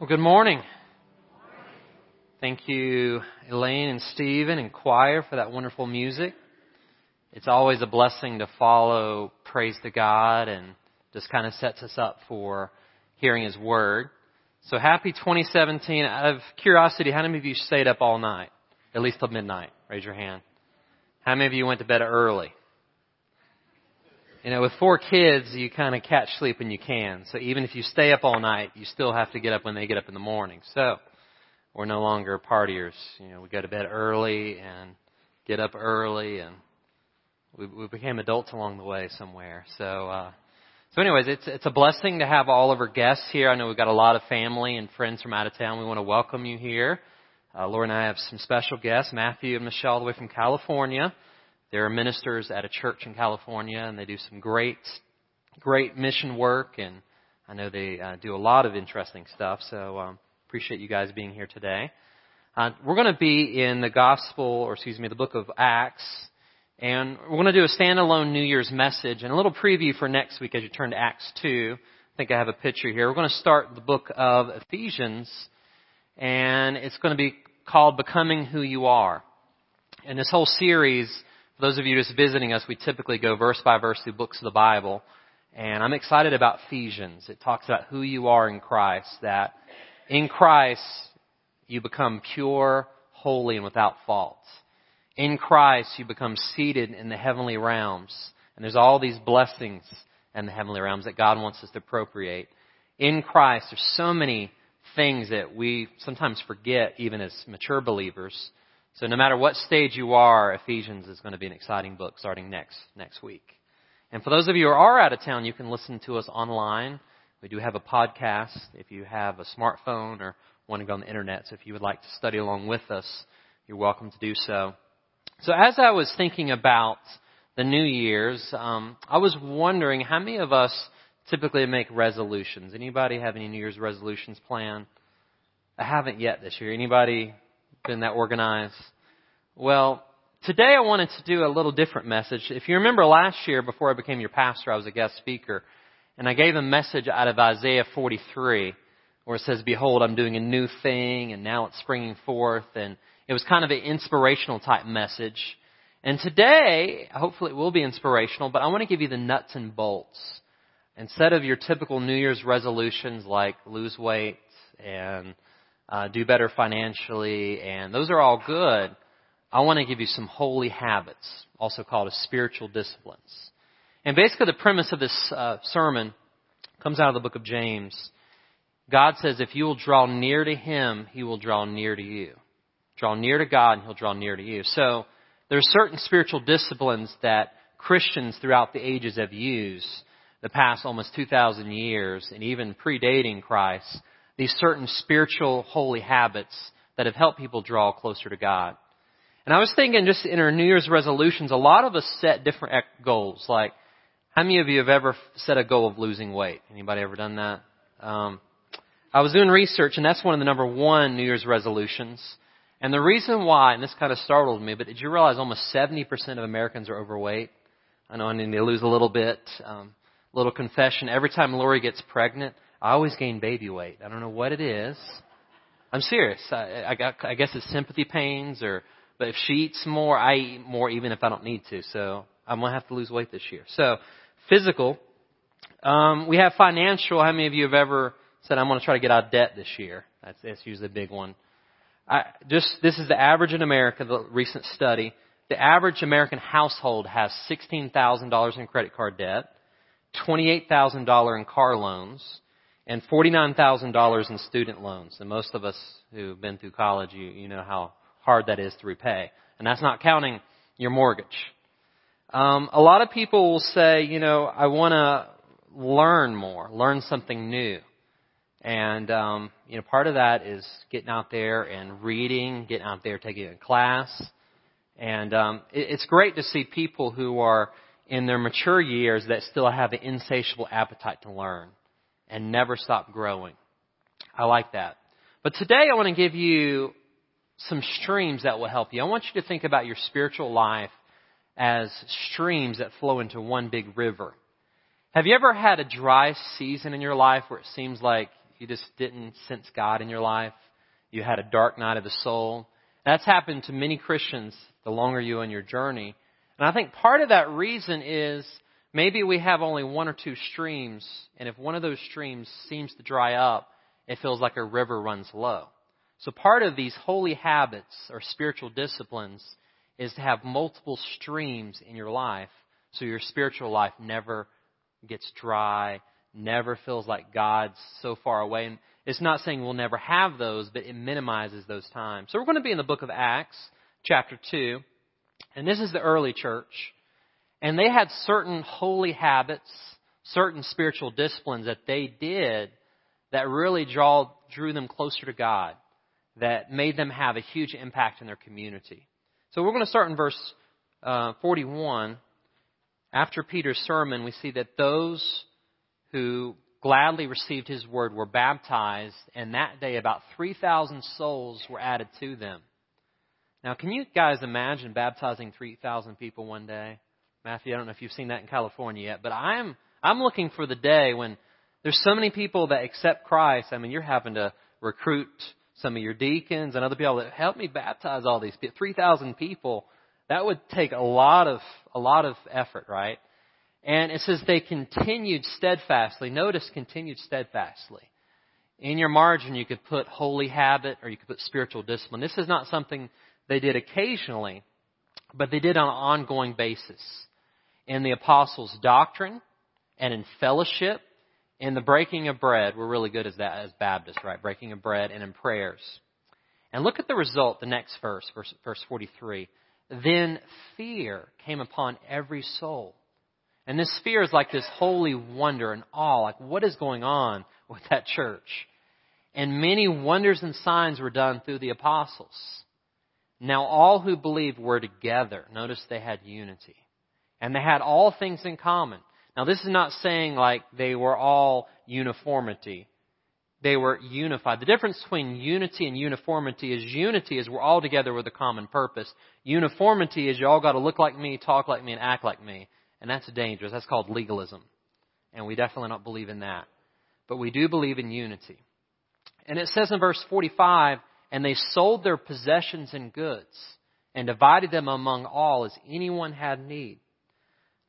Well, good morning. Thank you, Elaine and Stephen and choir for that wonderful music. It's always a blessing to follow praise to God and just kind of sets us up for hearing His Word. So happy 2017. Out of curiosity, how many of you stayed up all night? At least till midnight? Raise your hand. How many of you went to bed early? You know, with four kids, you kind of catch sleep when you can. So even if you stay up all night, you still have to get up when they get up in the morning. So we're no longer partiers. You know, we go to bed early and get up early, and we, we became adults along the way somewhere. So, uh, so anyways, it's it's a blessing to have all of our guests here. I know we've got a lot of family and friends from out of town. We want to welcome you here. Uh, Laura and I have some special guests, Matthew and Michelle, all the way from California. They're ministers at a church in California, and they do some great, great mission work. And I know they uh, do a lot of interesting stuff. So um, appreciate you guys being here today. Uh, we're going to be in the Gospel, or excuse me, the book of Acts, and we're going to do a standalone New Year's message and a little preview for next week as you turn to Acts 2. I think I have a picture here. We're going to start the book of Ephesians, and it's going to be called Becoming Who You Are. And this whole series for those of you just visiting us, we typically go verse by verse through books of the Bible. And I'm excited about Ephesians. It talks about who you are in Christ, that in Christ you become pure, holy, and without fault. In Christ you become seated in the heavenly realms. And there's all these blessings in the heavenly realms that God wants us to appropriate. In Christ, there's so many things that we sometimes forget even as mature believers. So no matter what stage you are, Ephesians is going to be an exciting book starting next, next week. And for those of you who are out of town, you can listen to us online. We do have a podcast if you have a smartphone or want to go on the internet. So if you would like to study along with us, you're welcome to do so. So as I was thinking about the New Year's, um, I was wondering how many of us typically make resolutions. Anybody have any New Year's resolutions planned? I haven't yet this year. Anybody been that organized. Well, today I wanted to do a little different message. If you remember last year, before I became your pastor, I was a guest speaker, and I gave a message out of Isaiah 43, where it says, Behold, I'm doing a new thing, and now it's springing forth, and it was kind of an inspirational type message. And today, hopefully it will be inspirational, but I want to give you the nuts and bolts. Instead of your typical New Year's resolutions like lose weight and uh, do better financially, and those are all good. I want to give you some holy habits, also called as spiritual disciplines. And basically, the premise of this uh, sermon comes out of the book of James. God says, if you will draw near to Him, He will draw near to you. Draw near to God, and He'll draw near to you. So, there are certain spiritual disciplines that Christians throughout the ages have used the past almost 2,000 years, and even predating Christ, these certain spiritual holy habits that have helped people draw closer to God. And I was thinking just in our New Year's resolutions, a lot of us set different goals. Like, how many of you have ever set a goal of losing weight? Anybody ever done that? Um, I was doing research, and that's one of the number one New Year's resolutions. And the reason why, and this kind of startled me, but did you realize almost 70% of Americans are overweight? I know I need to lose a little bit. Um, little confession. Every time Lori gets pregnant, I always gain baby weight. I don't know what it is. I'm serious. I, I, got, I guess it's sympathy pains, or but if she eats more, I eat more even if I don't need to. So I'm gonna have to lose weight this year. So physical. Um, we have financial. How many of you have ever said, "I'm going to try to get out of debt this year"? That's, that's usually a big one. I, just this is the average in America. The recent study. The average American household has $16,000 in credit card debt, $28,000 in car loans, and $49,000 in student loans. And most of us who've been through college, you, you know how hard that is to repay. And that's not counting your mortgage. Um, a lot of people will say, you know, I want to learn more, learn something new. And, um, you know, part of that is getting out there and reading, getting out there taking a class. And um, it, it's great to see people who are in their mature years that still have an insatiable appetite to learn and never stop growing. I like that. But today I want to give you some streams that will help you. I want you to think about your spiritual life as streams that flow into one big river. Have you ever had a dry season in your life where it seems like You just didn't sense God in your life. You had a dark night of the soul. That's happened to many Christians the longer you on your journey. And I think part of that reason is maybe we have only one or two streams, and if one of those streams seems to dry up, it feels like a river runs low. So part of these holy habits or spiritual disciplines is to have multiple streams in your life so your spiritual life never gets dry, never feels like God's so far away. And it's not saying we'll never have those, but it minimizes those times. So we're going to be in the book of Acts, chapter 2. And this is the early church. And they had certain holy habits, certain spiritual disciplines that they did that really draw, drew them closer to God, that made them have a huge impact in their community. So we're going to start in verse uh, 41. After Peter's sermon, we see that those who gladly received his word were baptized, and that day about 3,000 souls were added to them. Now, can you guys imagine baptizing 3,000 people one day? Matthew, I don't know if you've seen that in California yet, but I'm, I'm looking for the day when there's so many people that accept Christ. I mean, you're having to recruit some of your deacons and other people that help me baptize all these people. 3,000 people. That would take a lot of, a lot of effort, right? And it says they continued steadfastly. Notice continued steadfastly. In your margin, you could put holy habit or you could put spiritual discipline. This is not something they did occasionally, but they did on an ongoing basis. In the apostles' doctrine and in fellowship, in the breaking of bread, we're really good as that as Baptists, right? Breaking of bread and in prayers. And look at the result, the next verse, verse, verse 43. Then fear came upon every soul and this fear is like this holy wonder and awe, like what is going on with that church? And many wonders and signs were done through the apostles. Now all who believed were together. Notice they had unity. And they had all things in common. Now this is not saying like they were all uniformity. They were unified. The difference between unity and uniformity is unity is we're all together with a common purpose. Uniformity is you all got to look like me, talk like me, and act like me. And that's dangerous. That's called legalism. And we definitely don't believe in that. But we do believe in unity. And it says in verse 45, and they sold their possessions and goods and divided them among all as anyone had need.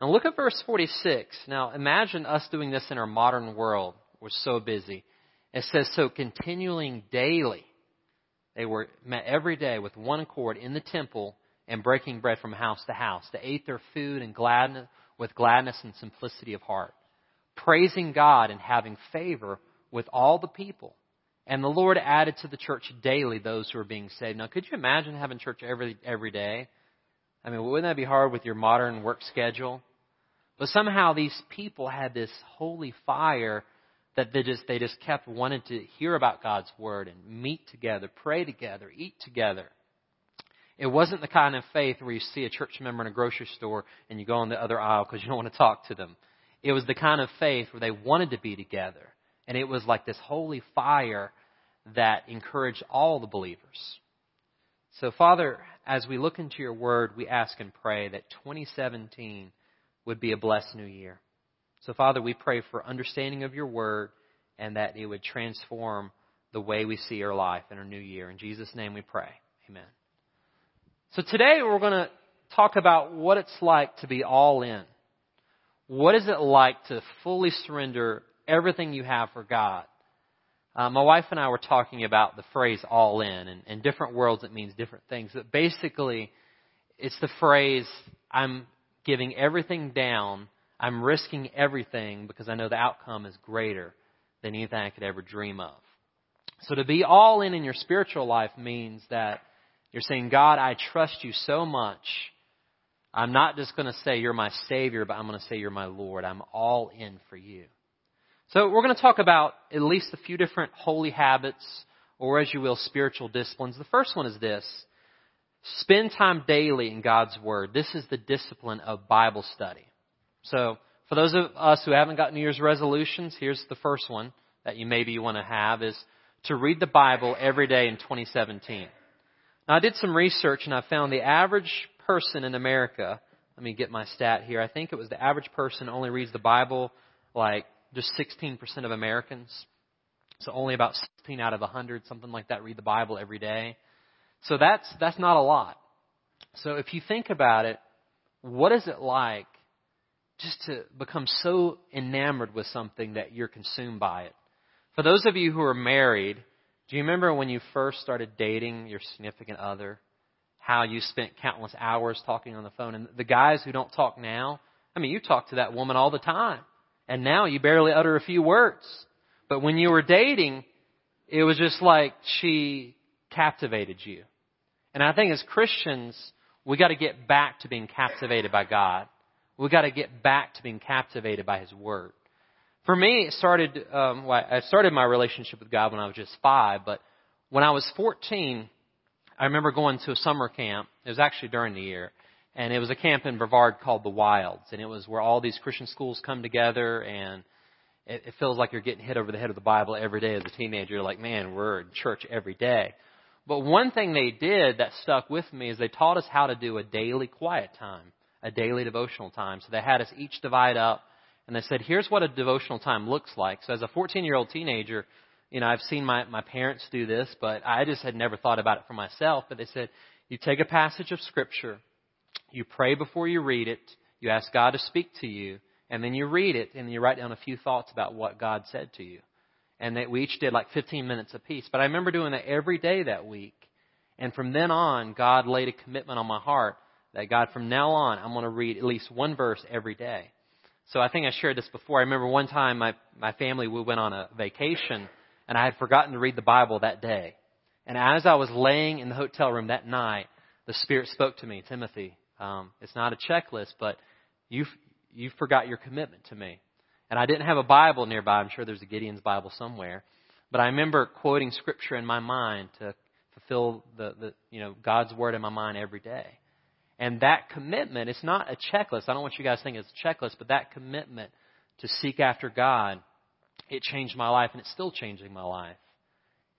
Now look at verse 46. Now imagine us doing this in our modern world. We're so busy. It says, so continuing daily. They were met every day with one accord in the temple and breaking bread from house to house. They ate their food and gladness, with gladness and simplicity of heart, praising God and having favor with all the people. And the Lord added to the church daily those who are being saved. Now, could you imagine having church every every day? I mean, wouldn't that be hard with your modern work schedule? But somehow these people had this holy fire that they just they just kept wanting to hear about God's word and meet together, pray together, eat together. It wasn't the kind of faith where you see a church member in a grocery store and you go on the other aisle because you don't want to talk to them. It was the kind of faith where they wanted to be together. And it was like this holy fire that encouraged all the believers. So, Father, as we look into your word, we ask and pray that 2017 would be a blessed new year. So, Father, we pray for understanding of your word and that it would transform the way we see our life in our new year. In Jesus' name we pray. Amen. So today we're going to talk about what it's like to be all in. What is it like to fully surrender everything you have for God? Uh, my wife and I were talking about the phrase all in, and in different worlds it means different things. But basically, it's the phrase, I'm giving everything down, I'm risking everything because I know the outcome is greater than anything I could ever dream of. So to be all in in your spiritual life means that you're saying, God, I trust you so much. I'm not just going to say you're my Savior, but I'm going to say you're my Lord. I'm all in for you. So we're going to talk about at least a few different holy habits, or as you will, spiritual disciplines. The first one is this. Spend time daily in God's Word. This is the discipline of Bible study. So, for those of us who haven't got New Year's resolutions, here's the first one that you maybe want to have is to read the Bible every day in 2017. Now, I did some research and I found the average person in America, let me get my stat here. I think it was the average person only reads the Bible like just 16% of Americans. So only about 16 out of 100, something like that, read the Bible every day. So that's, that's not a lot. So if you think about it, what is it like just to become so enamored with something that you're consumed by it? For those of you who are married, do you remember when you first started dating your significant other? How you spent countless hours talking on the phone. And the guys who don't talk now, I mean, you talk to that woman all the time. And now you barely utter a few words. But when you were dating, it was just like she captivated you. And I think as Christians, we got to get back to being captivated by God. We got to get back to being captivated by His Word. For me, it started. Um, well, I started my relationship with God when I was just five, but when I was 14, I remember going to a summer camp. It was actually during the year, and it was a camp in Brevard called the Wilds, and it was where all these Christian schools come together, and it, it feels like you're getting hit over the head with the Bible every day as a teenager. You're like, man, we're in church every day. But one thing they did that stuck with me is they taught us how to do a daily quiet time, a daily devotional time. So they had us each divide up and they said, here's what a devotional time looks like. So as a 14 year old teenager, you know, I've seen my, my parents do this, but I just had never thought about it for myself. But they said, you take a passage of scripture, you pray before you read it, you ask God to speak to you, and then you read it, and you write down a few thoughts about what God said to you and that we each did like 15 minutes apiece. But I remember doing that every day that week. And from then on, God laid a commitment on my heart that God, from now on, I'm going to read at least one verse every day. So I think I shared this before. I remember one time my, my family, we went on a vacation and I had forgotten to read the Bible that day. And as I was laying in the hotel room that night, the Spirit spoke to me, Timothy, um, it's not a checklist, but you you forgot your commitment to me. And I didn't have a Bible nearby. I'm sure there's a Gideon's Bible somewhere. But I remember quoting scripture in my mind to fulfill the, the you know, God's word in my mind every day. And that commitment, it's not a checklist. I don't want you guys think it's a checklist, but that commitment to seek after God, it changed my life and it's still changing my life.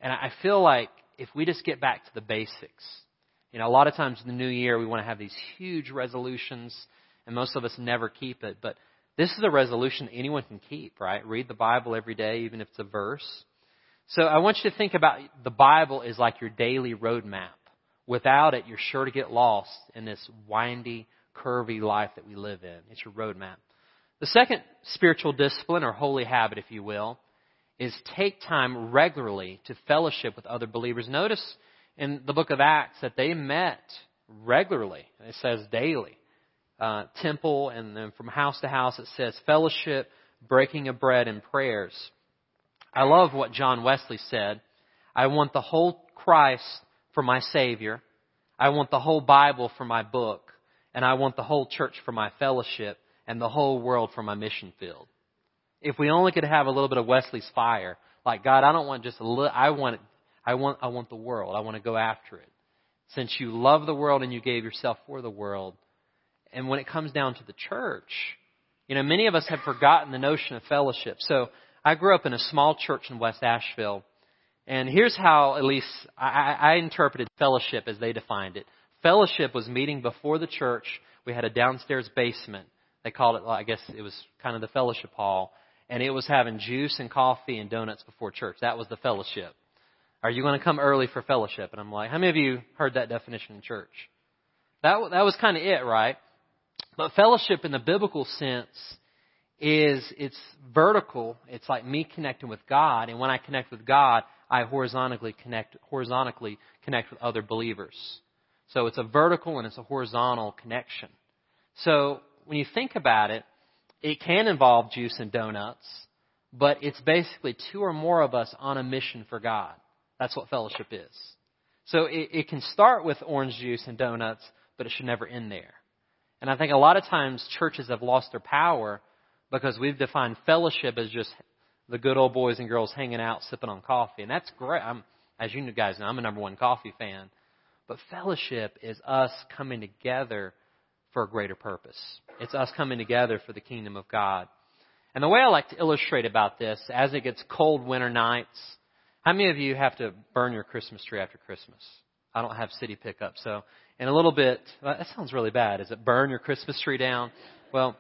And I feel like if we just get back to the basics, you know, a lot of times in the new year we want to have these huge resolutions and most of us never keep it. But this is a resolution anyone can keep, right? Read the Bible every day, even if it's a verse. So I want you to think about the Bible is like your daily roadmap. Without it, you're sure to get lost in this windy, curvy life that we live in. It's your roadmap. The second spiritual discipline, or holy habit, if you will, is take time regularly to fellowship with other believers. Notice in the book of Acts that they met regularly. It says daily uh, temple, and then from house to house it says fellowship, breaking of bread, and prayers. I love what John Wesley said. I want the whole Christ for my Savior. I want the whole Bible for my book. And I want the whole church for my fellowship and the whole world for my mission field. If we only could have a little bit of Wesley's fire, like God, I don't want just a little, I want, I want, I want the world. I want to go after it. Since you love the world and you gave yourself for the world, and when it comes down to the church, you know, many of us have forgotten the notion of fellowship. So I grew up in a small church in West Asheville. And here's how, at least, I, I interpreted fellowship as they defined it. Fellowship was meeting before the church. We had a downstairs basement. They called it, I guess it was kind of the fellowship hall. And it was having juice and coffee and donuts before church. That was the fellowship. Are you going to come early for fellowship? And I'm like, how many of you heard that definition in church? That, that was kind of it, right? But fellowship in the biblical sense is it's vertical. It's like me connecting with God, and when I connect with God, I horizontally connect horizontally connect with other believers. So it's a vertical and it's a horizontal connection. So when you think about it, it can involve juice and donuts, but it's basically two or more of us on a mission for God. That's what fellowship is. So it, it can start with orange juice and donuts, but it should never end there. And I think a lot of times churches have lost their power because we've defined fellowship as just the good old boys and girls hanging out, sipping on coffee. And that's great. I'm, as you guys know, I'm a number one coffee fan. But fellowship is us coming together for a greater purpose. It's us coming together for the kingdom of God. And the way I like to illustrate about this, as it gets cold winter nights, how many of you have to burn your Christmas tree after Christmas? I don't have city pickup, so in a little bit, well, that sounds really bad. Is it burn your Christmas tree down? Well,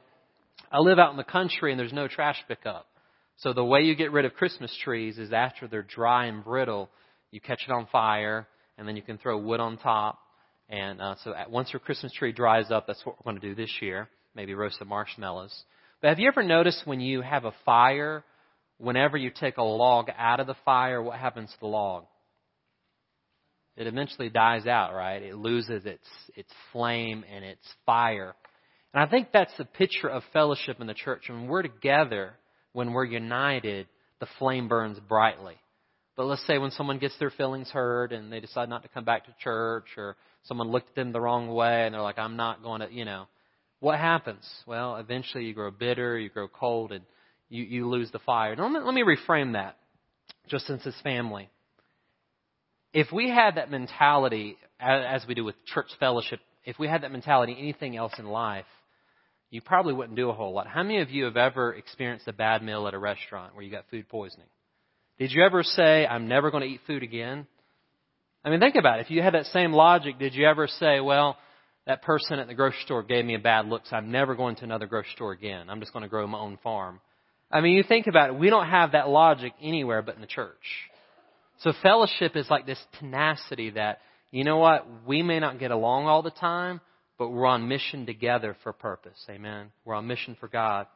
I live out in the country and there's no trash pickup. So the way you get rid of Christmas trees is after they're dry and brittle, you catch it on fire, and then you can throw wood on top. And uh, so once your Christmas tree dries up, that's what we're going to do this year. Maybe roast some marshmallows. But have you ever noticed when you have a fire, whenever you take a log out of the fire, what happens to the log? It eventually dies out, right? It loses its its flame and its fire. And I think that's the picture of fellowship in the church. When we're together, when we're united, the flame burns brightly. But let's say when someone gets their feelings hurt and they decide not to come back to church or someone looked at them the wrong way and they're like, I'm not going to, you know, what happens? Well, eventually you grow bitter, you grow cold, and you, you lose the fire. Now, let, me, let me reframe that, just since it's family. If we had that mentality, as we do with church fellowship, if we had that mentality anything else in life, you probably wouldn't do a whole lot. How many of you have ever experienced a bad meal at a restaurant where you got food poisoning? Did you ever say, I'm never going to eat food again? I mean, think about it. If you had that same logic, did you ever say, well, that person at the grocery store gave me a bad look, so I'm never going to another grocery store again. I'm just going to grow my own farm. I mean, you think about it. We don't have that logic anywhere but in the church. So fellowship is like this tenacity that, you know what, we may not get along all the time, but we're on mission together for purpose. Amen. We're on mission for God.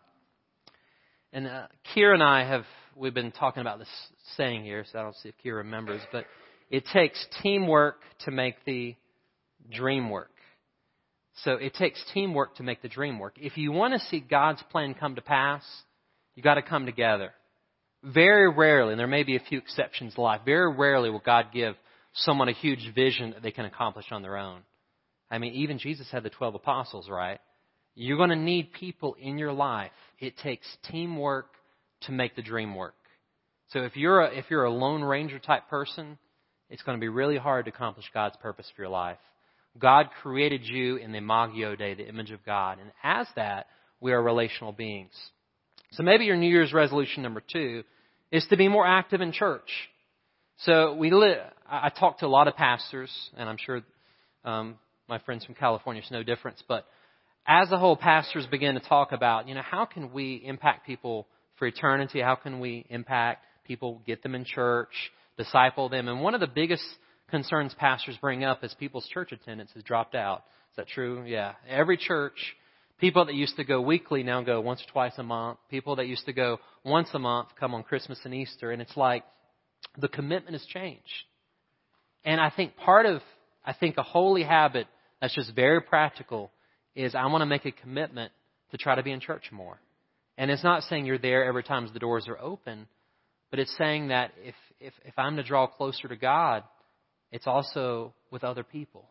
And uh, and I have we've been talking about this saying here, so I don't see if Kira remembers, but it takes teamwork to make the dream work. So it takes teamwork to make the dream work. If you want to see God's plan come to pass, you got to come together. Very rarely, and there may be a few exceptions in life, very rarely will God give someone a huge vision that they can accomplish on their own. I mean, even Jesus had the 12 apostles, right? You're going to need people in your life. It takes teamwork to make the dream work. So if you're a, if you're a lone ranger type person, it's going to be really hard to accomplish God's purpose for your life. God created you in the Imago Dei, the image of God, and as that, we are relational beings. So maybe your New Year's resolution number two is to be more active in church. So we li- I talk to a lot of pastors, and I'm sure um, my friends from California, it's no difference. But as a whole, pastors begin to talk about, you know, how can we impact people for eternity? How can we impact people, get them in church, disciple them? And one of the biggest concerns pastors bring up is people's church attendance has dropped out. Is that true? Yeah. Every church, people that used to go weekly now go once or twice a month. People that used to go once a month come on Christmas and Easter. And it's like the commitment has changed. And I think part of, I think a holy habit that's just very practical is I want to make a commitment to try to be in church more. And it's not saying you're there every time the doors are open, but it's saying that if, if, if I'm to draw closer to God, it's also with other people.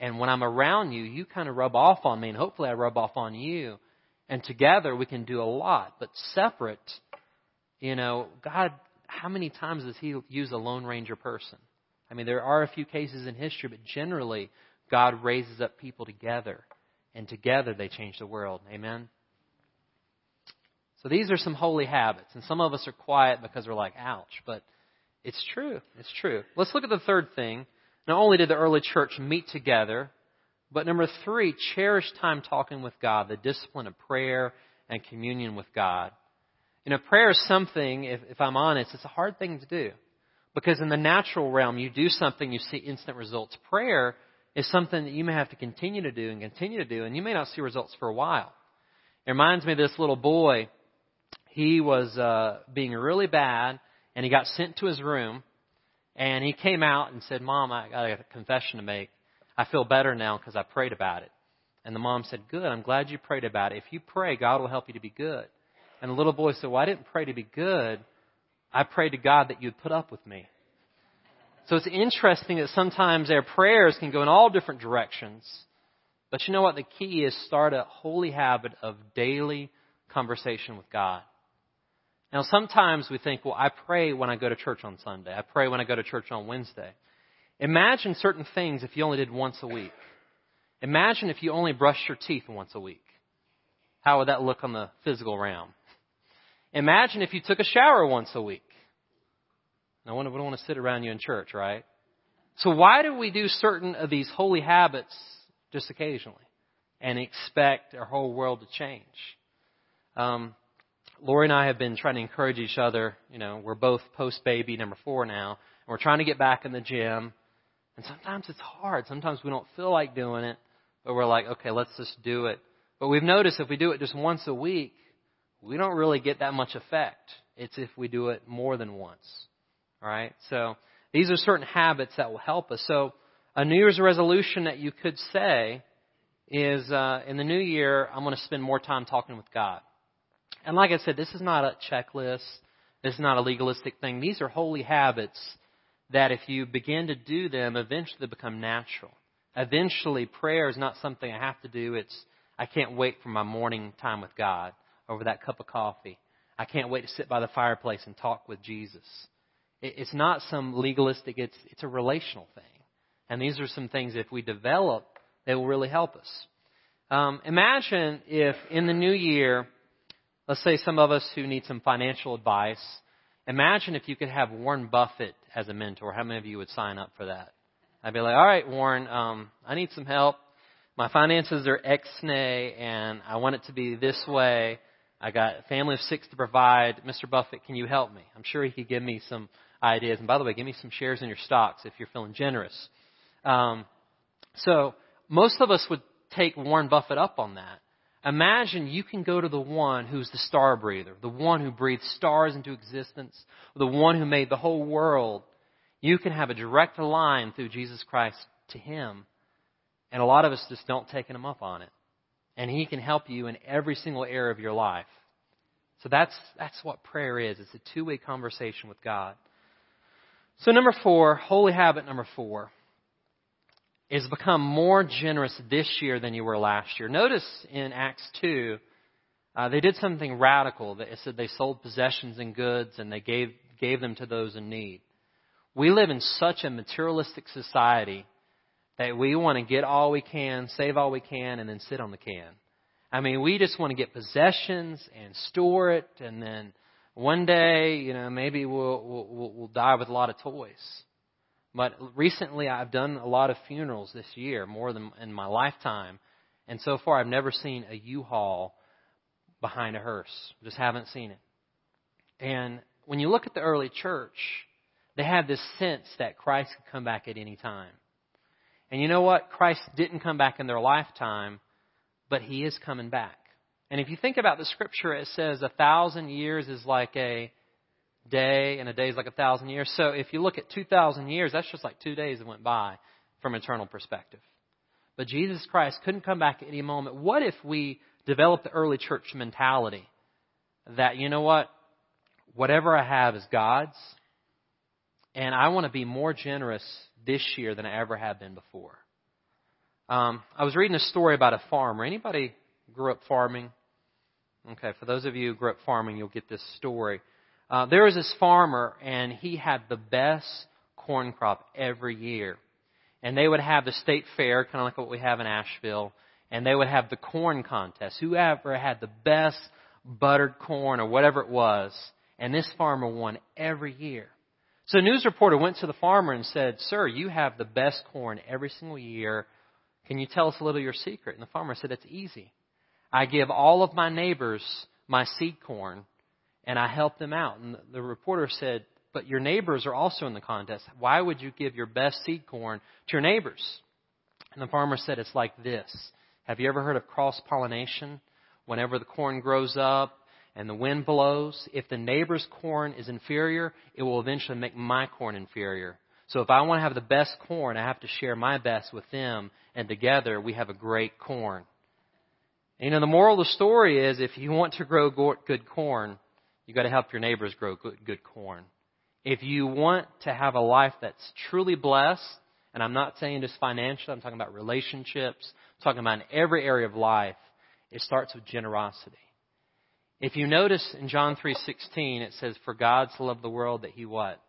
And when I'm around you, you kind of rub off on me, and hopefully I rub off on you. And together we can do a lot. But separate, you know, God, how many times does He use a Lone Ranger person? I mean, there are a few cases in history, but generally, God raises up people together. And together they change the world. Amen? So these are some holy habits. And some of us are quiet because we're like, ouch. But it's true. It's true. Let's look at the third thing. Not only did the early church meet together, but number three, cherish time talking with God, the discipline of prayer and communion with God. You know, prayer is something, if, if I'm honest, it's a hard thing to do. Because in the natural realm, you do something, you see instant results. Prayer is something that you may have to continue to do and continue to do, and you may not see results for a while. It reminds me of this little boy he was uh, being really bad, and he got sent to his room. And he came out and said, "Mom, I got a confession to make. I feel better now because I prayed about it." And the mom said, "Good. I'm glad you prayed about it. If you pray, God will help you to be good." And the little boy said, "Well, I didn't pray to be good. I prayed to God that you'd put up with me." So it's interesting that sometimes our prayers can go in all different directions. But you know what? The key is start a holy habit of daily conversation with God. Now, sometimes we think, well, I pray when I go to church on Sunday. I pray when I go to church on Wednesday. Imagine certain things if you only did once a week. Imagine if you only brushed your teeth once a week. How would that look on the physical realm? Imagine if you took a shower once a week. No one would want to sit around you in church, right? So why do we do certain of these holy habits just occasionally and expect our whole world to change? Um, Lori and I have been trying to encourage each other. You know, we're both post baby number four now, and we're trying to get back in the gym. And sometimes it's hard. Sometimes we don't feel like doing it, but we're like, okay, let's just do it. But we've noticed if we do it just once a week, we don't really get that much effect. It's if we do it more than once. All right? So these are certain habits that will help us. So a New Year's resolution that you could say is uh, in the new year, I'm going to spend more time talking with God. And like I said, this is not a checklist. This is not a legalistic thing. These are holy habits that if you begin to do them, eventually they become natural. Eventually, prayer is not something I have to do. It's, I can't wait for my morning time with God over that cup of coffee. I can't wait to sit by the fireplace and talk with Jesus. It's not some legalistic, it's, it's a relational thing. And these are some things, if we develop, they will really help us. Um, imagine if in the new year, let's say some of us who need some financial advice, imagine if you could have Warren Buffett as a mentor. How many of you would sign up for that? I'd be like, all right, Warren, um, I need some help. My finances are X and I want it to be this way. I got a family of six to provide. Mr. Buffett, can you help me? I'm sure he could give me some ideas. And by the way, give me some shares in your stocks if you're feeling generous. Um, so most of us would take Warren Buffett up on that. Imagine you can go to the one who's the star breather, the one who breathed stars into existence, the one who made the whole world. You can have a direct line through Jesus Christ to him. And a lot of us just don't take him up on it. And he can help you in every single area of your life. So that's, that's what prayer is. It's a two-way conversation with God. So number four, holy habit number four is become more generous this year than you were last year. Notice in Acts 2, uh, they did something radical. They said they sold possessions and goods and they gave, gave them to those in need. We live in such a materialistic society that we want to get all we can, save all we can, and then sit on the can. I mean, we just want to get possessions and store it, and then one day, you know, maybe we'll, we'll, we'll die with a lot of toys. But recently, I've done a lot of funerals this year, more than in my lifetime. And so far, I've never seen a U-Haul behind a hearse. Just haven't seen it. And when you look at the early church, they had this sense that Christ could come back at any time. And you know what? Christ didn't come back in their lifetime, but he is coming back. And if you think about the scripture, it says a thousand years is like a day, and a day is like a thousand years. So if you look at 2,000 years, that's just like two days that went by from eternal perspective. But Jesus Christ couldn't come back at any moment. What if we develop the early church mentality that, you know what? Whatever I have is God's, and I want to be more generous this year than I ever have been before. Um, I was reading a story about a farmer. Anybody grew up farming? Okay, for those of you who grew up farming, you'll get this story. Uh, there was this farmer, and he had the best corn crop every year. And they would have the state fair, kind of like what we have in Asheville, and they would have the corn contest. Whoever had the best buttered corn or whatever it was, and this farmer won every year. So a news reporter went to the farmer and said, Sir, you have the best corn every single year. Can you tell us a little your secret? And the farmer said, It's easy. I give all of my neighbors my seed corn, and I help them out. And the reporter said, But your neighbors are also in the contest. Why would you give your best seed corn to your neighbors? And the farmer said, It's like this. Have you ever heard of cross pollination? Whenever the corn grows up and the wind blows, if the neighbor's corn is inferior, it will eventually make my corn inferior. So if I want to have the best corn, I have to share my best with them, and together we have a great corn. And, you know, the moral of the story is if you want to grow good corn, You've got to help your neighbors grow good, good corn. If you want to have a life that's truly blessed, and I'm not saying just financial, I'm talking about relationships, I'm talking about in every area of life, it starts with generosity. If you notice in John 3:16 it says for God to love the world that he what?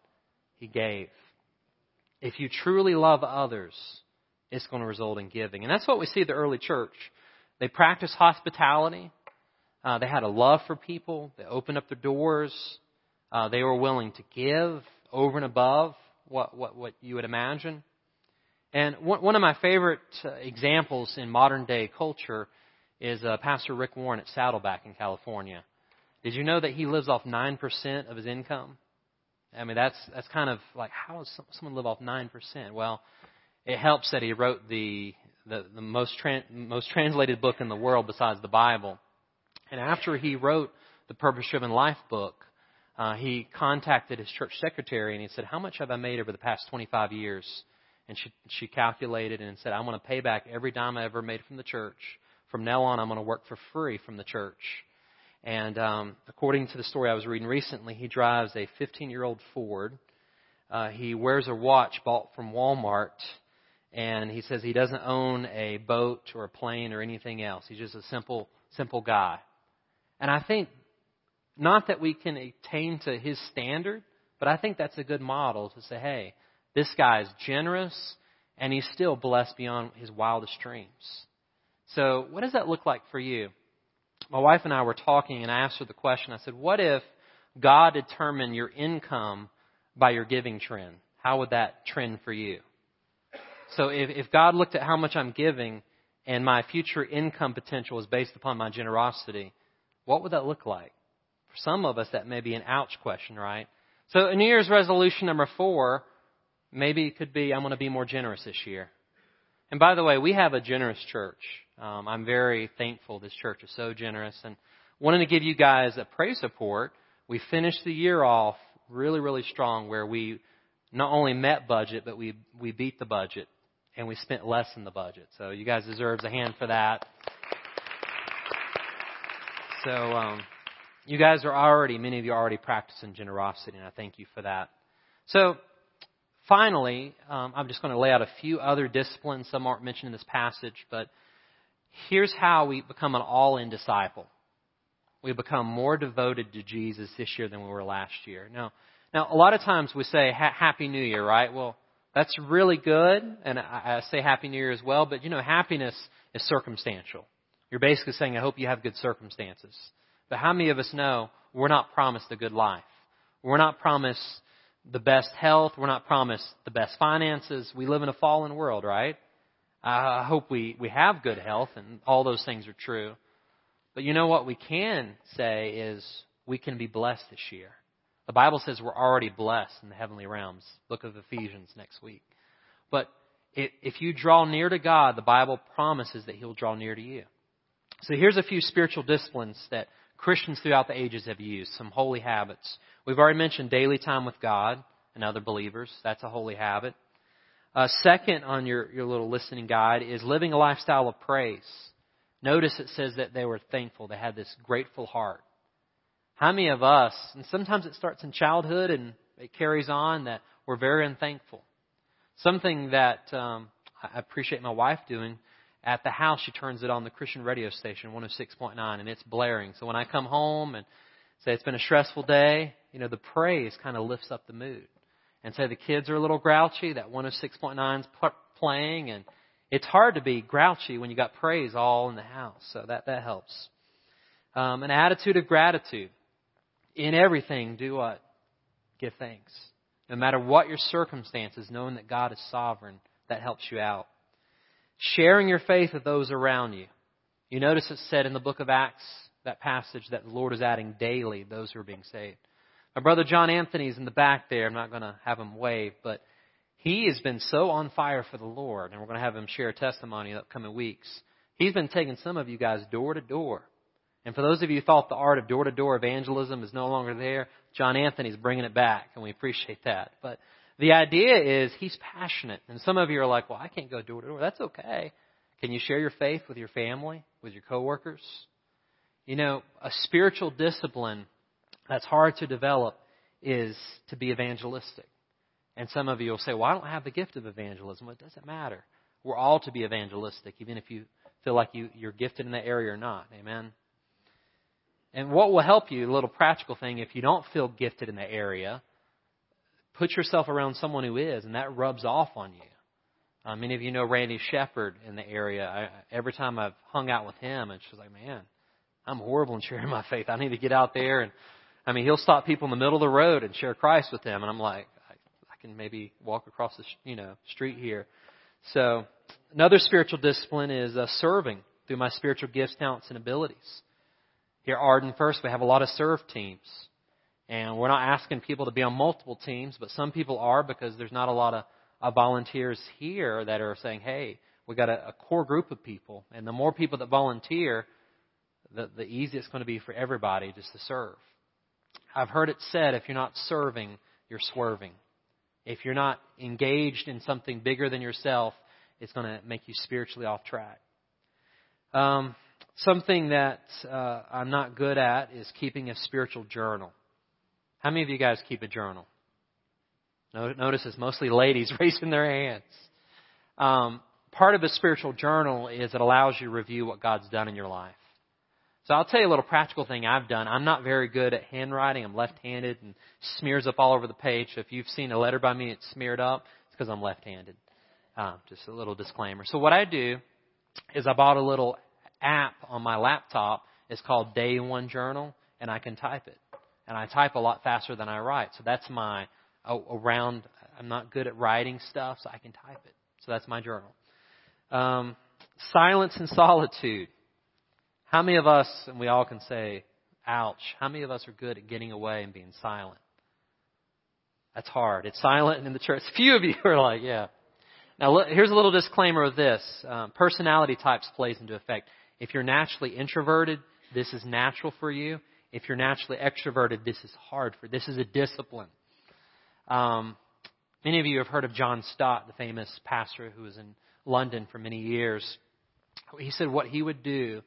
He gave. If you truly love others, it's going to result in giving. And that's what we see the early church. They practice hospitality. Uh, they had a love for people. They opened up their doors. Uh, they were willing to give over and above what, what, what you would imagine. And one, one of my favorite uh, examples in modern day culture is uh, Pastor Rick Warren at Saddleback in California. Did you know that he lives off 9% of his income? I mean, that's, that's kind of like, how does someone live off 9%? Well, it helps that he wrote the, the, the most, tran- most translated book in the world besides the Bible. And after he wrote the Purpose Driven Life book, uh, he contacted his church secretary and he said, How much have I made over the past 25 years? And she, she calculated and said, I'm going to pay back every dime I ever made from the church. From now on, I'm going to work for free from the church. And um, according to the story I was reading recently, he drives a 15 year old Ford. Uh, he wears a watch bought from Walmart. And he says he doesn't own a boat or a plane or anything else. He's just a simple, simple guy. And I think not that we can attain to his standard, but I think that's a good model to say, hey, this guy is generous and he's still blessed beyond his wildest dreams. So, what does that look like for you? My wife and I were talking, and I asked her the question. I said, What if God determined your income by your giving trend? How would that trend for you? So, if, if God looked at how much I'm giving and my future income potential is based upon my generosity, what would that look like? For some of us, that may be an ouch question, right? So, a New Year's resolution number four maybe it could be I'm going to be more generous this year. And by the way, we have a generous church. Um, I'm very thankful this church is so generous. And wanted to give you guys a praise report, we finished the year off really, really strong where we not only met budget, but we, we beat the budget and we spent less than the budget. So you guys deserve a hand for that. So, um, you guys are already, many of you are already practicing generosity, and I thank you for that. So, finally, um, I'm just going to lay out a few other disciplines. Some aren't mentioned in this passage, but here's how we become an all in disciple. We become more devoted to Jesus this year than we were last year. Now, now a lot of times we say Happy New Year, right? Well, that's really good, and I, I say Happy New Year as well, but you know, happiness is circumstantial. You're basically saying, I hope you have good circumstances. But how many of us know we're not promised a good life? We're not promised the best health. We're not promised the best finances. We live in a fallen world, right? I hope we, we have good health and all those things are true. But you know what we can say is we can be blessed this year. The Bible says we're already blessed in the heavenly realms. Book of Ephesians next week. But if you draw near to God, the Bible promises that He'll draw near to you. So here's a few spiritual disciplines that Christians throughout the ages have used, some holy habits. We've already mentioned daily time with God and other believers. That's a holy habit. Uh, second on your, your little listening guide is living a lifestyle of praise. Notice it says that they were thankful. They had this grateful heart. How many of us, and sometimes it starts in childhood and it carries on, that we're very unthankful. Something that um, I appreciate my wife doing at the house, she turns it on the Christian radio station, 106.9, and it's blaring. So when I come home and say it's been a stressful day, you know, the praise kind of lifts up the mood and say the kids are a little grouchy, that 106.9 is playing, and it's hard to be grouchy when you got praise all in the house. So that that helps. Um, an attitude of gratitude in everything. Do what? Give thanks. No matter what your circumstances, knowing that God is sovereign, that helps you out. Sharing your faith with those around you. You notice it said in the book of Acts, that passage, that the Lord is adding daily those who are being saved. My brother John Anthony's in the back there. I'm not going to have him wave, but he has been so on fire for the Lord, and we're going to have him share a testimony in the upcoming weeks. He's been taking some of you guys door to door. And for those of you who thought the art of door to door evangelism is no longer there, John Anthony's bringing it back, and we appreciate that. But the idea is he's passionate. And some of you are like, well, I can't go door to door. That's okay. Can you share your faith with your family, with your coworkers? You know, a spiritual discipline that's hard to develop is to be evangelistic. And some of you will say, well, I don't have the gift of evangelism. Well, it doesn't matter. We're all to be evangelistic, even if you feel like you, you're gifted in that area or not. Amen? And what will help you, a little practical thing, if you don't feel gifted in that area, put yourself around someone who is, and that rubs off on you. Uh, many of you know Randy Shepard in the area. I, every time I've hung out with him, it's just like, man, I'm horrible in sharing my faith. I need to get out there and I mean, he'll stop people in the middle of the road and share Christ with them, and I'm like, I, I can maybe walk across the you know street here. So another spiritual discipline is uh, serving through my spiritual gifts, talents, and abilities. Here Arden First, we have a lot of serve teams. And we're not asking people to be on multiple teams, but some people are because there's not a lot of, of volunteers here that are saying, hey, we got a, a core group of people. And the more people that volunteer, the, the easier it's going to be for everybody just to serve. I've heard it said if you're not serving, you're swerving. If you're not engaged in something bigger than yourself, it's going to make you spiritually off track. Um, something that uh, I'm not good at is keeping a spiritual journal. How many of you guys keep a journal? Notice it's mostly ladies raising their hands. Um, part of a spiritual journal is it allows you to review what God's done in your life. So I'll tell you a little practical thing I've done. I'm not very good at handwriting. I'm left-handed and smears up all over the page. So if you've seen a letter by me, it's smeared up. It's because I'm left-handed. Uh, just a little disclaimer. So what I do is I bought a little app on my laptop. It's called Day One Journal, and I can type it. And I type a lot faster than I write. So that's my around. I'm not good at writing stuff, so I can type it. So that's my journal. Um, silence and solitude. How many of us, and we all can say, ouch, how many of us are good at getting away and being silent? That's hard. It's silent in the church. Few of you are like, yeah. Now, here's a little disclaimer of this. Um, personality types plays into effect. If you're naturally introverted, this is natural for you. If you're naturally extroverted, this is hard for. This is a discipline. Um, many of you have heard of John Stott, the famous pastor who was in London for many years. He said what he would do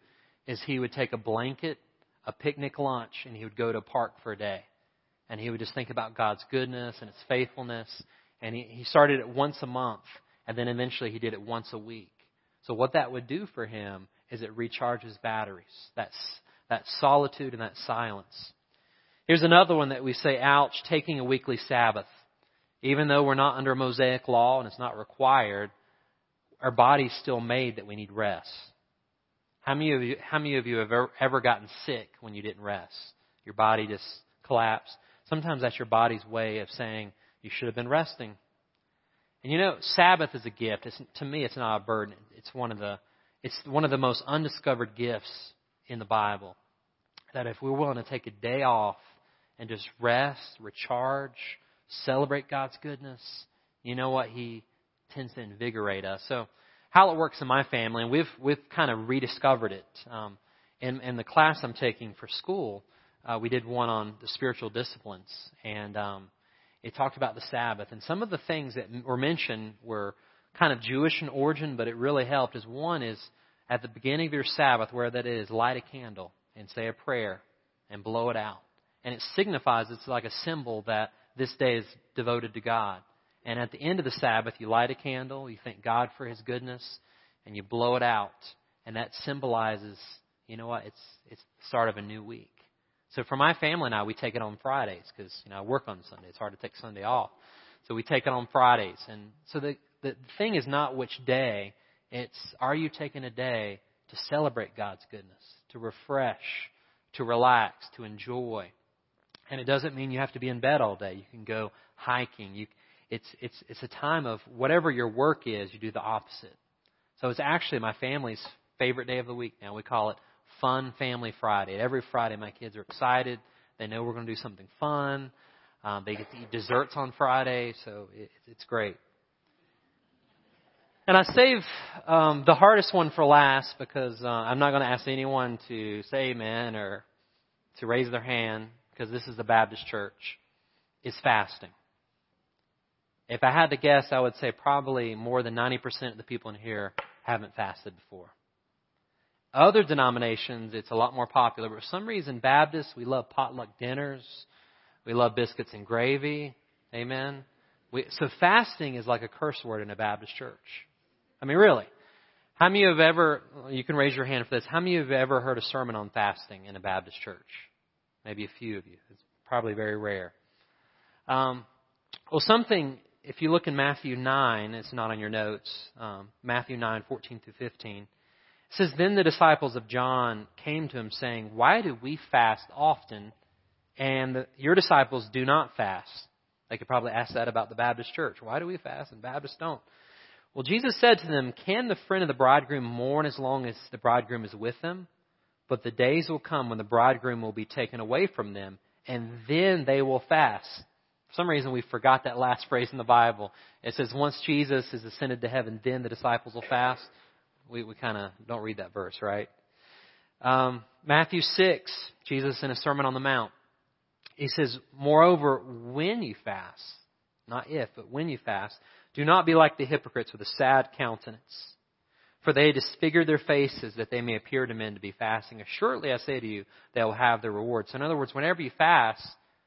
is he would take a blanket, a picnic lunch, and he would go to a park for a day. And he would just think about God's goodness and His faithfulness. And he, he started it once a month, and then eventually he did it once a week. So what that would do for him is it recharges batteries. That's that solitude and that silence. Here's another one that we say, ouch, taking a weekly Sabbath. Even though we're not under Mosaic law and it's not required, our body's still made that we need rest. How many of you, how many of you have ever, ever gotten sick when you didn't rest? Your body just collapsed. Sometimes that's your body's way of saying you should have been resting. And you know, Sabbath is a gift. It's, to me, it's not a burden. It's one of the, it's one of the most undiscovered gifts in the Bible. That if we're willing to take a day off and just rest, recharge, celebrate God's goodness, you know what? He tends to invigorate us. So how it works in my family, and we've we've kind of rediscovered it. Um, in, in the class I'm taking for school, uh, we did one on the spiritual disciplines, and um, it talked about the Sabbath. And some of the things that were mentioned were kind of Jewish in origin, but it really helped. Is one is at the beginning of your Sabbath, where that is, light a candle and say a prayer and blow it out, and it signifies it's like a symbol that this day is devoted to God. And at the end of the Sabbath, you light a candle, you thank God for His goodness, and you blow it out. And that symbolizes, you know what, it's, it's the start of a new week. So for my family and I, we take it on Fridays because, you know, I work on Sunday. It's hard to take Sunday off. So we take it on Fridays. And so the, the thing is not which day, it's are you taking a day to celebrate God's goodness, to refresh, to relax, to enjoy. And it doesn't mean you have to be in bed all day. You can go hiking. You, it's, it's, it's a time of whatever your work is, you do the opposite. So it's actually my family's favorite day of the week now. We call it Fun Family Friday. Every Friday, my kids are excited. They know we're going to do something fun. Um, they get to eat desserts on Friday, so it, it's great. And I save um, the hardest one for last because uh, I'm not going to ask anyone to say amen or to raise their hand because this is the Baptist church. Is fasting. If I had to guess, I would say probably more than 90% of the people in here haven't fasted before. Other denominations, it's a lot more popular, but for some reason, Baptists, we love potluck dinners. We love biscuits and gravy. Amen. We, so fasting is like a curse word in a Baptist church. I mean, really. How many of you have ever, you can raise your hand for this, how many of you have ever heard a sermon on fasting in a Baptist church? Maybe a few of you. It's probably very rare. Um, well, something if you look in Matthew 9, it's not on your notes, um, Matthew 9, 14 through 15, it says, Then the disciples of John came to him saying, Why do we fast often and the, your disciples do not fast? They could probably ask that about the Baptist church. Why do we fast and Baptists don't? Well, Jesus said to them, Can the friend of the bridegroom mourn as long as the bridegroom is with them? But the days will come when the bridegroom will be taken away from them, and then they will fast. For some reason, we forgot that last phrase in the Bible. It says, once Jesus is ascended to heaven, then the disciples will fast. We, we kind of don't read that verse, right? Um, Matthew 6, Jesus in a Sermon on the Mount. He says, Moreover, when you fast, not if, but when you fast, do not be like the hypocrites with a sad countenance. For they disfigure their faces that they may appear to men to be fasting. Assuredly, I say to you, they will have their reward. So, in other words, whenever you fast,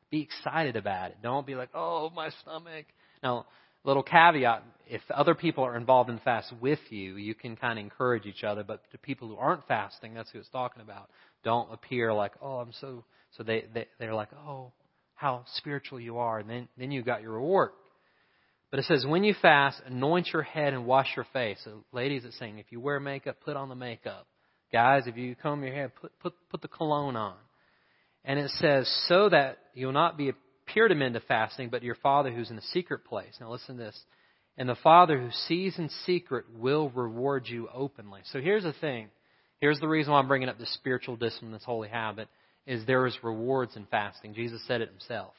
be excited about it. Don't be like, oh, my stomach. Now, little caveat if other people are involved in fast with you, you can kind of encourage each other. But to people who aren't fasting, that's who it's talking about. Don't appear like, oh, I'm so. So they, they they're like, oh, how spiritual you are, and then then you got your reward. But it says, when you fast, anoint your head and wash your face. So ladies, it's saying, if you wear makeup, put on the makeup. Guys, if you comb your hair, put, put, put the cologne on. And it says, so that you'll not be appear to men to fasting, but your Father who's in the secret place. Now listen to this. And the Father who sees in secret will reward you openly. So here's the thing. Here's the reason why I'm bringing up this spiritual discipline, this holy habit, is there is rewards in fasting. Jesus said it himself.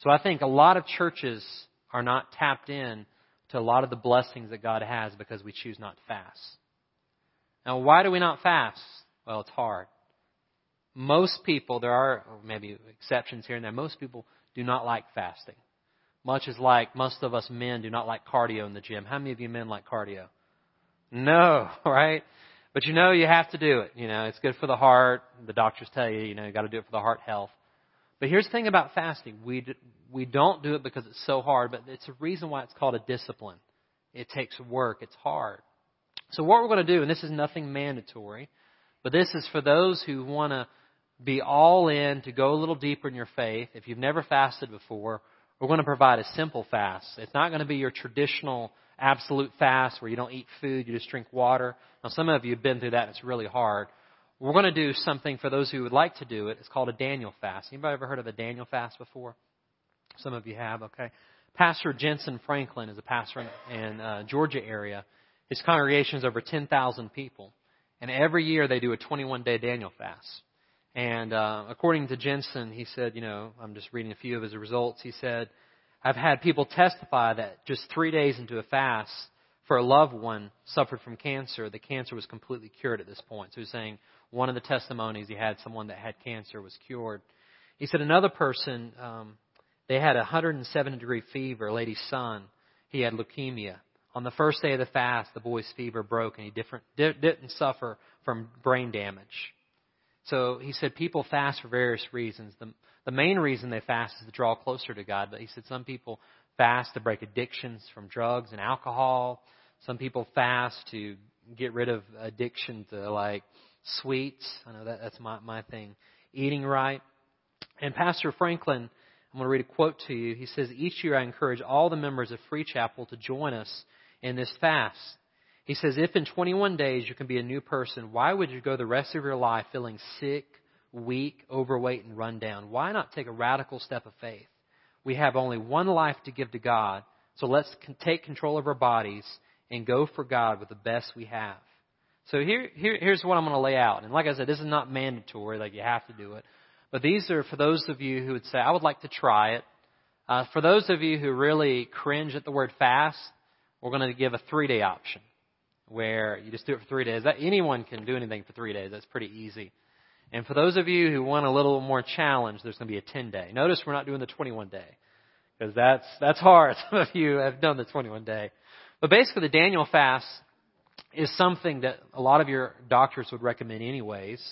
So I think a lot of churches are not tapped in to a lot of the blessings that God has because we choose not to fast. Now, why do we not fast? Well, it's hard. Most people, there are oh, maybe exceptions here and there, most people do not like fasting. Much as like most of us men do not like cardio in the gym. How many of you men like cardio? No, right? But you know you have to do it. You know, it's good for the heart. The doctors tell you, you know, you got to do it for the heart health. But here's the thing about fasting. We, we don't do it because it's so hard, but it's a reason why it's called a discipline. It takes work. It's hard. So what we're going to do, and this is nothing mandatory, but this is for those who want to be all in to go a little deeper in your faith. If you've never fasted before, we're going to provide a simple fast. It's not going to be your traditional absolute fast where you don't eat food, you just drink water. Now some of you have been through that and it's really hard. We're going to do something for those who would like to do it. It's called a Daniel fast. Anybody ever heard of a Daniel fast before? Some of you have, okay. Pastor Jentezen Franklin is a pastor in uh, Georgia area. His congregation is over 10,000 people. And every year they do a 21 day Daniel fast. And uh, according to Jensen, he said, you know, I'm just reading a few of his results. He said, I've had people testify that just three days into a fast for a loved one suffered from cancer, the cancer was completely cured at this point. So he's saying one of the testimonies he had someone that had cancer was cured. He said another person um, they had a 107 degree fever, a lady's son. He had leukemia. On the first day of the fast, the boy's fever broke and he different, didn't suffer from brain damage. So he said people fast for various reasons. The, the main reason they fast is to draw closer to God. But he said some people fast to break addictions from drugs and alcohol. Some people fast to get rid of addiction to like sweets. I know that that's my my thing. Eating right. And Pastor Franklin I'm going to read a quote to you. He says, Each year I encourage all the members of Free Chapel to join us in this fast. He says, If in 21 days you can be a new person, why would you go the rest of your life feeling sick, weak, overweight, and run down? Why not take a radical step of faith? We have only one life to give to God, so let's take control of our bodies and go for God with the best we have. So here, here here's what I'm going to lay out. And like I said, this is not mandatory, like you have to do it. But these are for those of you who would say, I would like to try it. Uh, for those of you who really cringe at the word fast, we're going to give a three day option where you just do it for three days. That, anyone can do anything for three days. That's pretty easy. And for those of you who want a little more challenge, there's going to be a 10 day. Notice we're not doing the 21 day because that's, that's hard. Some of you have done the 21 day. But basically the Daniel fast is something that a lot of your doctors would recommend anyways.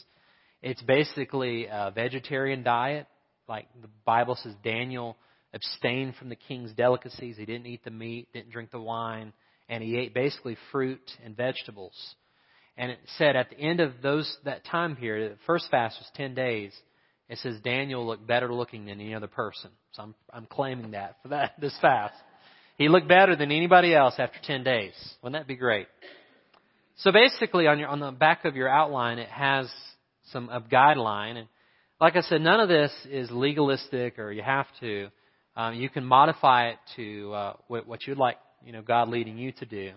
It's basically a vegetarian diet. Like the Bible says, Daniel abstained from the king's delicacies. He didn't eat the meat, didn't drink the wine, and he ate basically fruit and vegetables. And it said at the end of those that time period, the first fast was ten days. It says Daniel looked better looking than any other person. So I'm I'm claiming that for that this fast. He looked better than anybody else after ten days. Wouldn't that be great? So basically, on your on the back of your outline, it has some a guideline. And like I said, none of this is legalistic or you have to. Um, you can modify it to uh, what, what you'd like, you know, God leading you to do.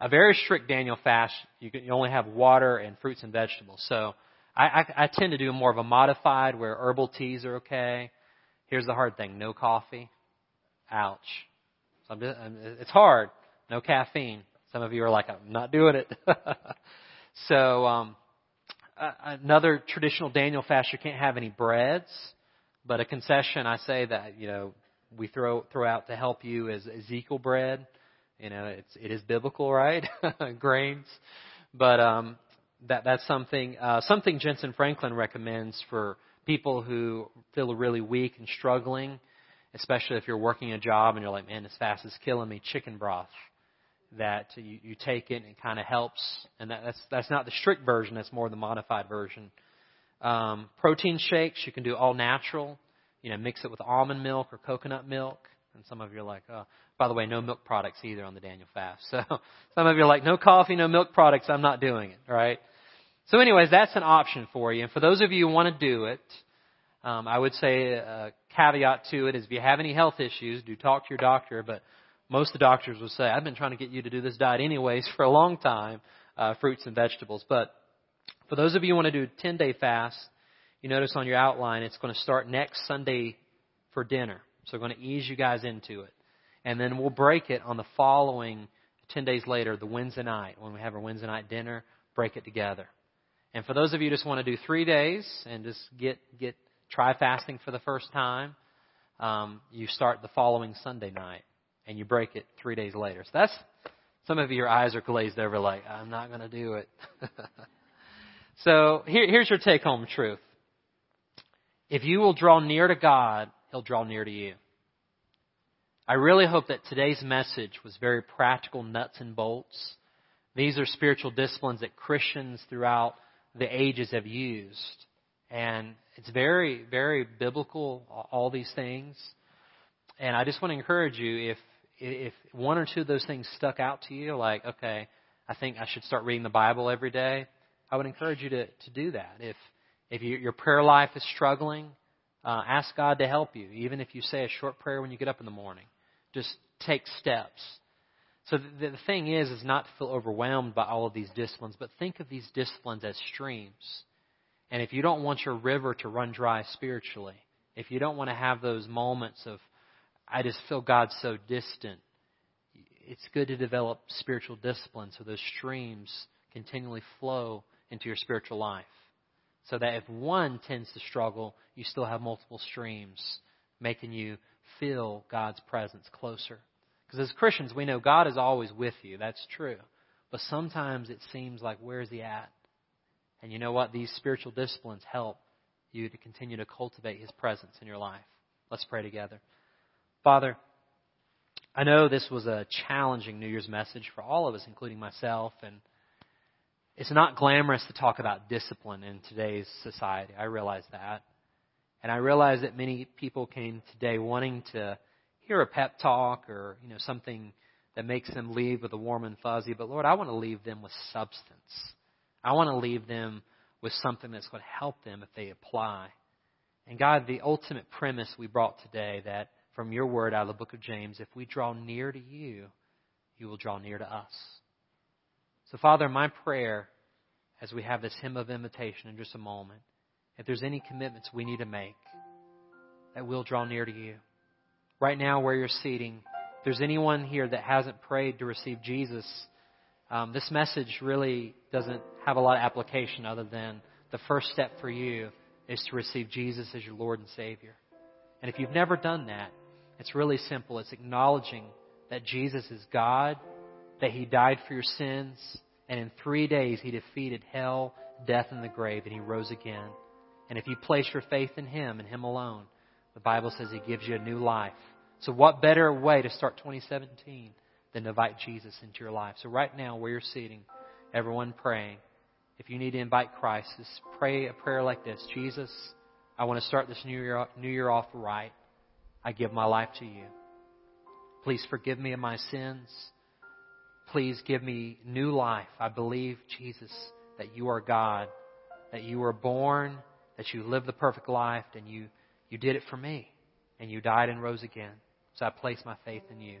A very strict Daniel fast, you, can, you only have water and fruits and vegetables. So I, I, I tend to do more of a modified where herbal teas are okay. Here's the hard thing: no coffee. Ouch. So I'm just, I'm, it's hard. No caffeine. Some of you are like, I'm not doing it. so um, another traditional Daniel fast, you can't have any breads. But a concession, I say that you know we throw throw out to help you is Ezekiel bread. You know, it's it is biblical, right? Grains, but um, that that's something uh, something Jentezen Franklin recommends for people who feel really weak and struggling, especially if you're working a job and you're like, man, this fast is killing me. Chicken broth that you, you take it and it kind of helps, and that, that's that's not the strict version. That's more the modified version. Um, protein shakes you can do all natural. You know, mix it with almond milk or coconut milk. And some of you are like, oh, by the way, no milk products either on the Daniel fast. So some of you are like, no coffee, no milk products. I'm not doing it. Right? So, anyways, that's an option for you. And for those of you who want to do it, um, I would say a caveat to it is if you have any health issues, do talk to your doctor. But most of the doctors would say, I've been trying to get you to do this diet anyways for a long time, uh, fruits and vegetables. But for those of you who want to do a 10 day fast, you notice on your outline it's going to start next Sunday for dinner. So we're going to ease you guys into it. And then we'll break it on the following 10 days later, the Wednesday night, when we have our Wednesday night dinner, break it together. And for those of you who just want to do three days and just get, get, try fasting for the first time, um, you start the following Sunday night and you break it three days later. So that's, some of your eyes are glazed over like, I'm not going to do it. so here, here's your take home truth. If you will draw near to God, He'll draw near to you. I really hope that today's message was very practical nuts and bolts. These are spiritual disciplines that Christians throughout the ages have used. And it's very, very biblical, all these things. And I just want to encourage you if if one or two of those things stuck out to you, like, okay, I think I should start reading the Bible every day, I would encourage you to, to do that. If, if you, your prayer life is struggling, uh, ask God to help you. Even if you say a short prayer when you get up in the morning, just take steps. So the, the thing is, is not to feel overwhelmed by all of these disciplines, but think of these disciplines as streams. And if you don't want your river to run dry spiritually, if you don't want to have those moments of I just feel God so distant. It's good to develop spiritual discipline so those streams continually flow into your spiritual life. So that if one tends to struggle, you still have multiple streams making you feel God's presence closer. Because as Christians, we know God is always with you. That's true. But sometimes it seems like, where's He at? And you know what? These spiritual disciplines help you to continue to cultivate His presence in your life. Let's pray together. Father, I know this was a challenging New Year's message for all of us, including myself, and it's not glamorous to talk about discipline in today's society. I realize that. And I realize that many people came today wanting to hear a pep talk or, you know, something that makes them leave with a warm and fuzzy. But Lord, I want to leave them with substance. I want to leave them with something that's going to help them if they apply. And God, the ultimate premise we brought today that from your word out of the book of James, if we draw near to you, you will draw near to us. So, Father, my prayer as we have this hymn of invitation in just a moment, if there's any commitments we need to make, that we'll draw near to you. Right now, where you're seating, if there's anyone here that hasn't prayed to receive Jesus, um, this message really doesn't have a lot of application other than the first step for you is to receive Jesus as your Lord and Savior. And if you've never done that, it's really simple. It's acknowledging that Jesus is God, that He died for your sins, and in three days He defeated hell, death, and the grave, and He rose again. And if you place your faith in Him and Him alone, the Bible says He gives you a new life. So, what better way to start 2017 than to invite Jesus into your life? So, right now, where you're sitting, everyone praying, if you need to invite Christ, just pray a prayer like this Jesus, I want to start this new year, new year off right. I give my life to you. Please forgive me of my sins. Please give me new life. I believe, Jesus, that you are God, that you were born, that you lived the perfect life, and you, you did it for me, and you died and rose again. So I place my faith in you.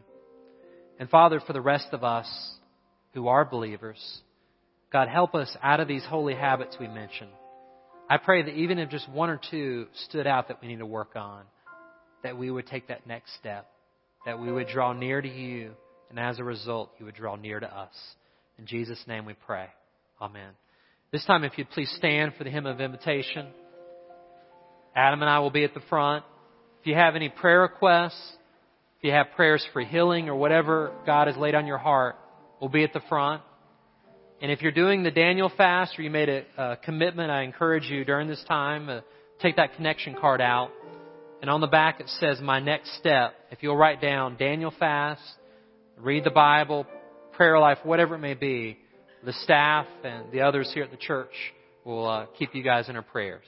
And Father, for the rest of us who are believers, God, help us out of these holy habits we mentioned. I pray that even if just one or two stood out that we need to work on, that we would take that next step, that we would draw near to you, and as a result, you would draw near to us. In Jesus' name we pray. Amen. This time, if you'd please stand for the hymn of invitation. Adam and I will be at the front. If you have any prayer requests, if you have prayers for healing or whatever God has laid on your heart, we'll be at the front. And if you're doing the Daniel fast or you made a, a commitment, I encourage you during this time, uh, take that connection card out. And on the back it says, My next step. If you'll write down Daniel fast, read the Bible, prayer life, whatever it may be, the staff and the others here at the church will uh, keep you guys in our prayers.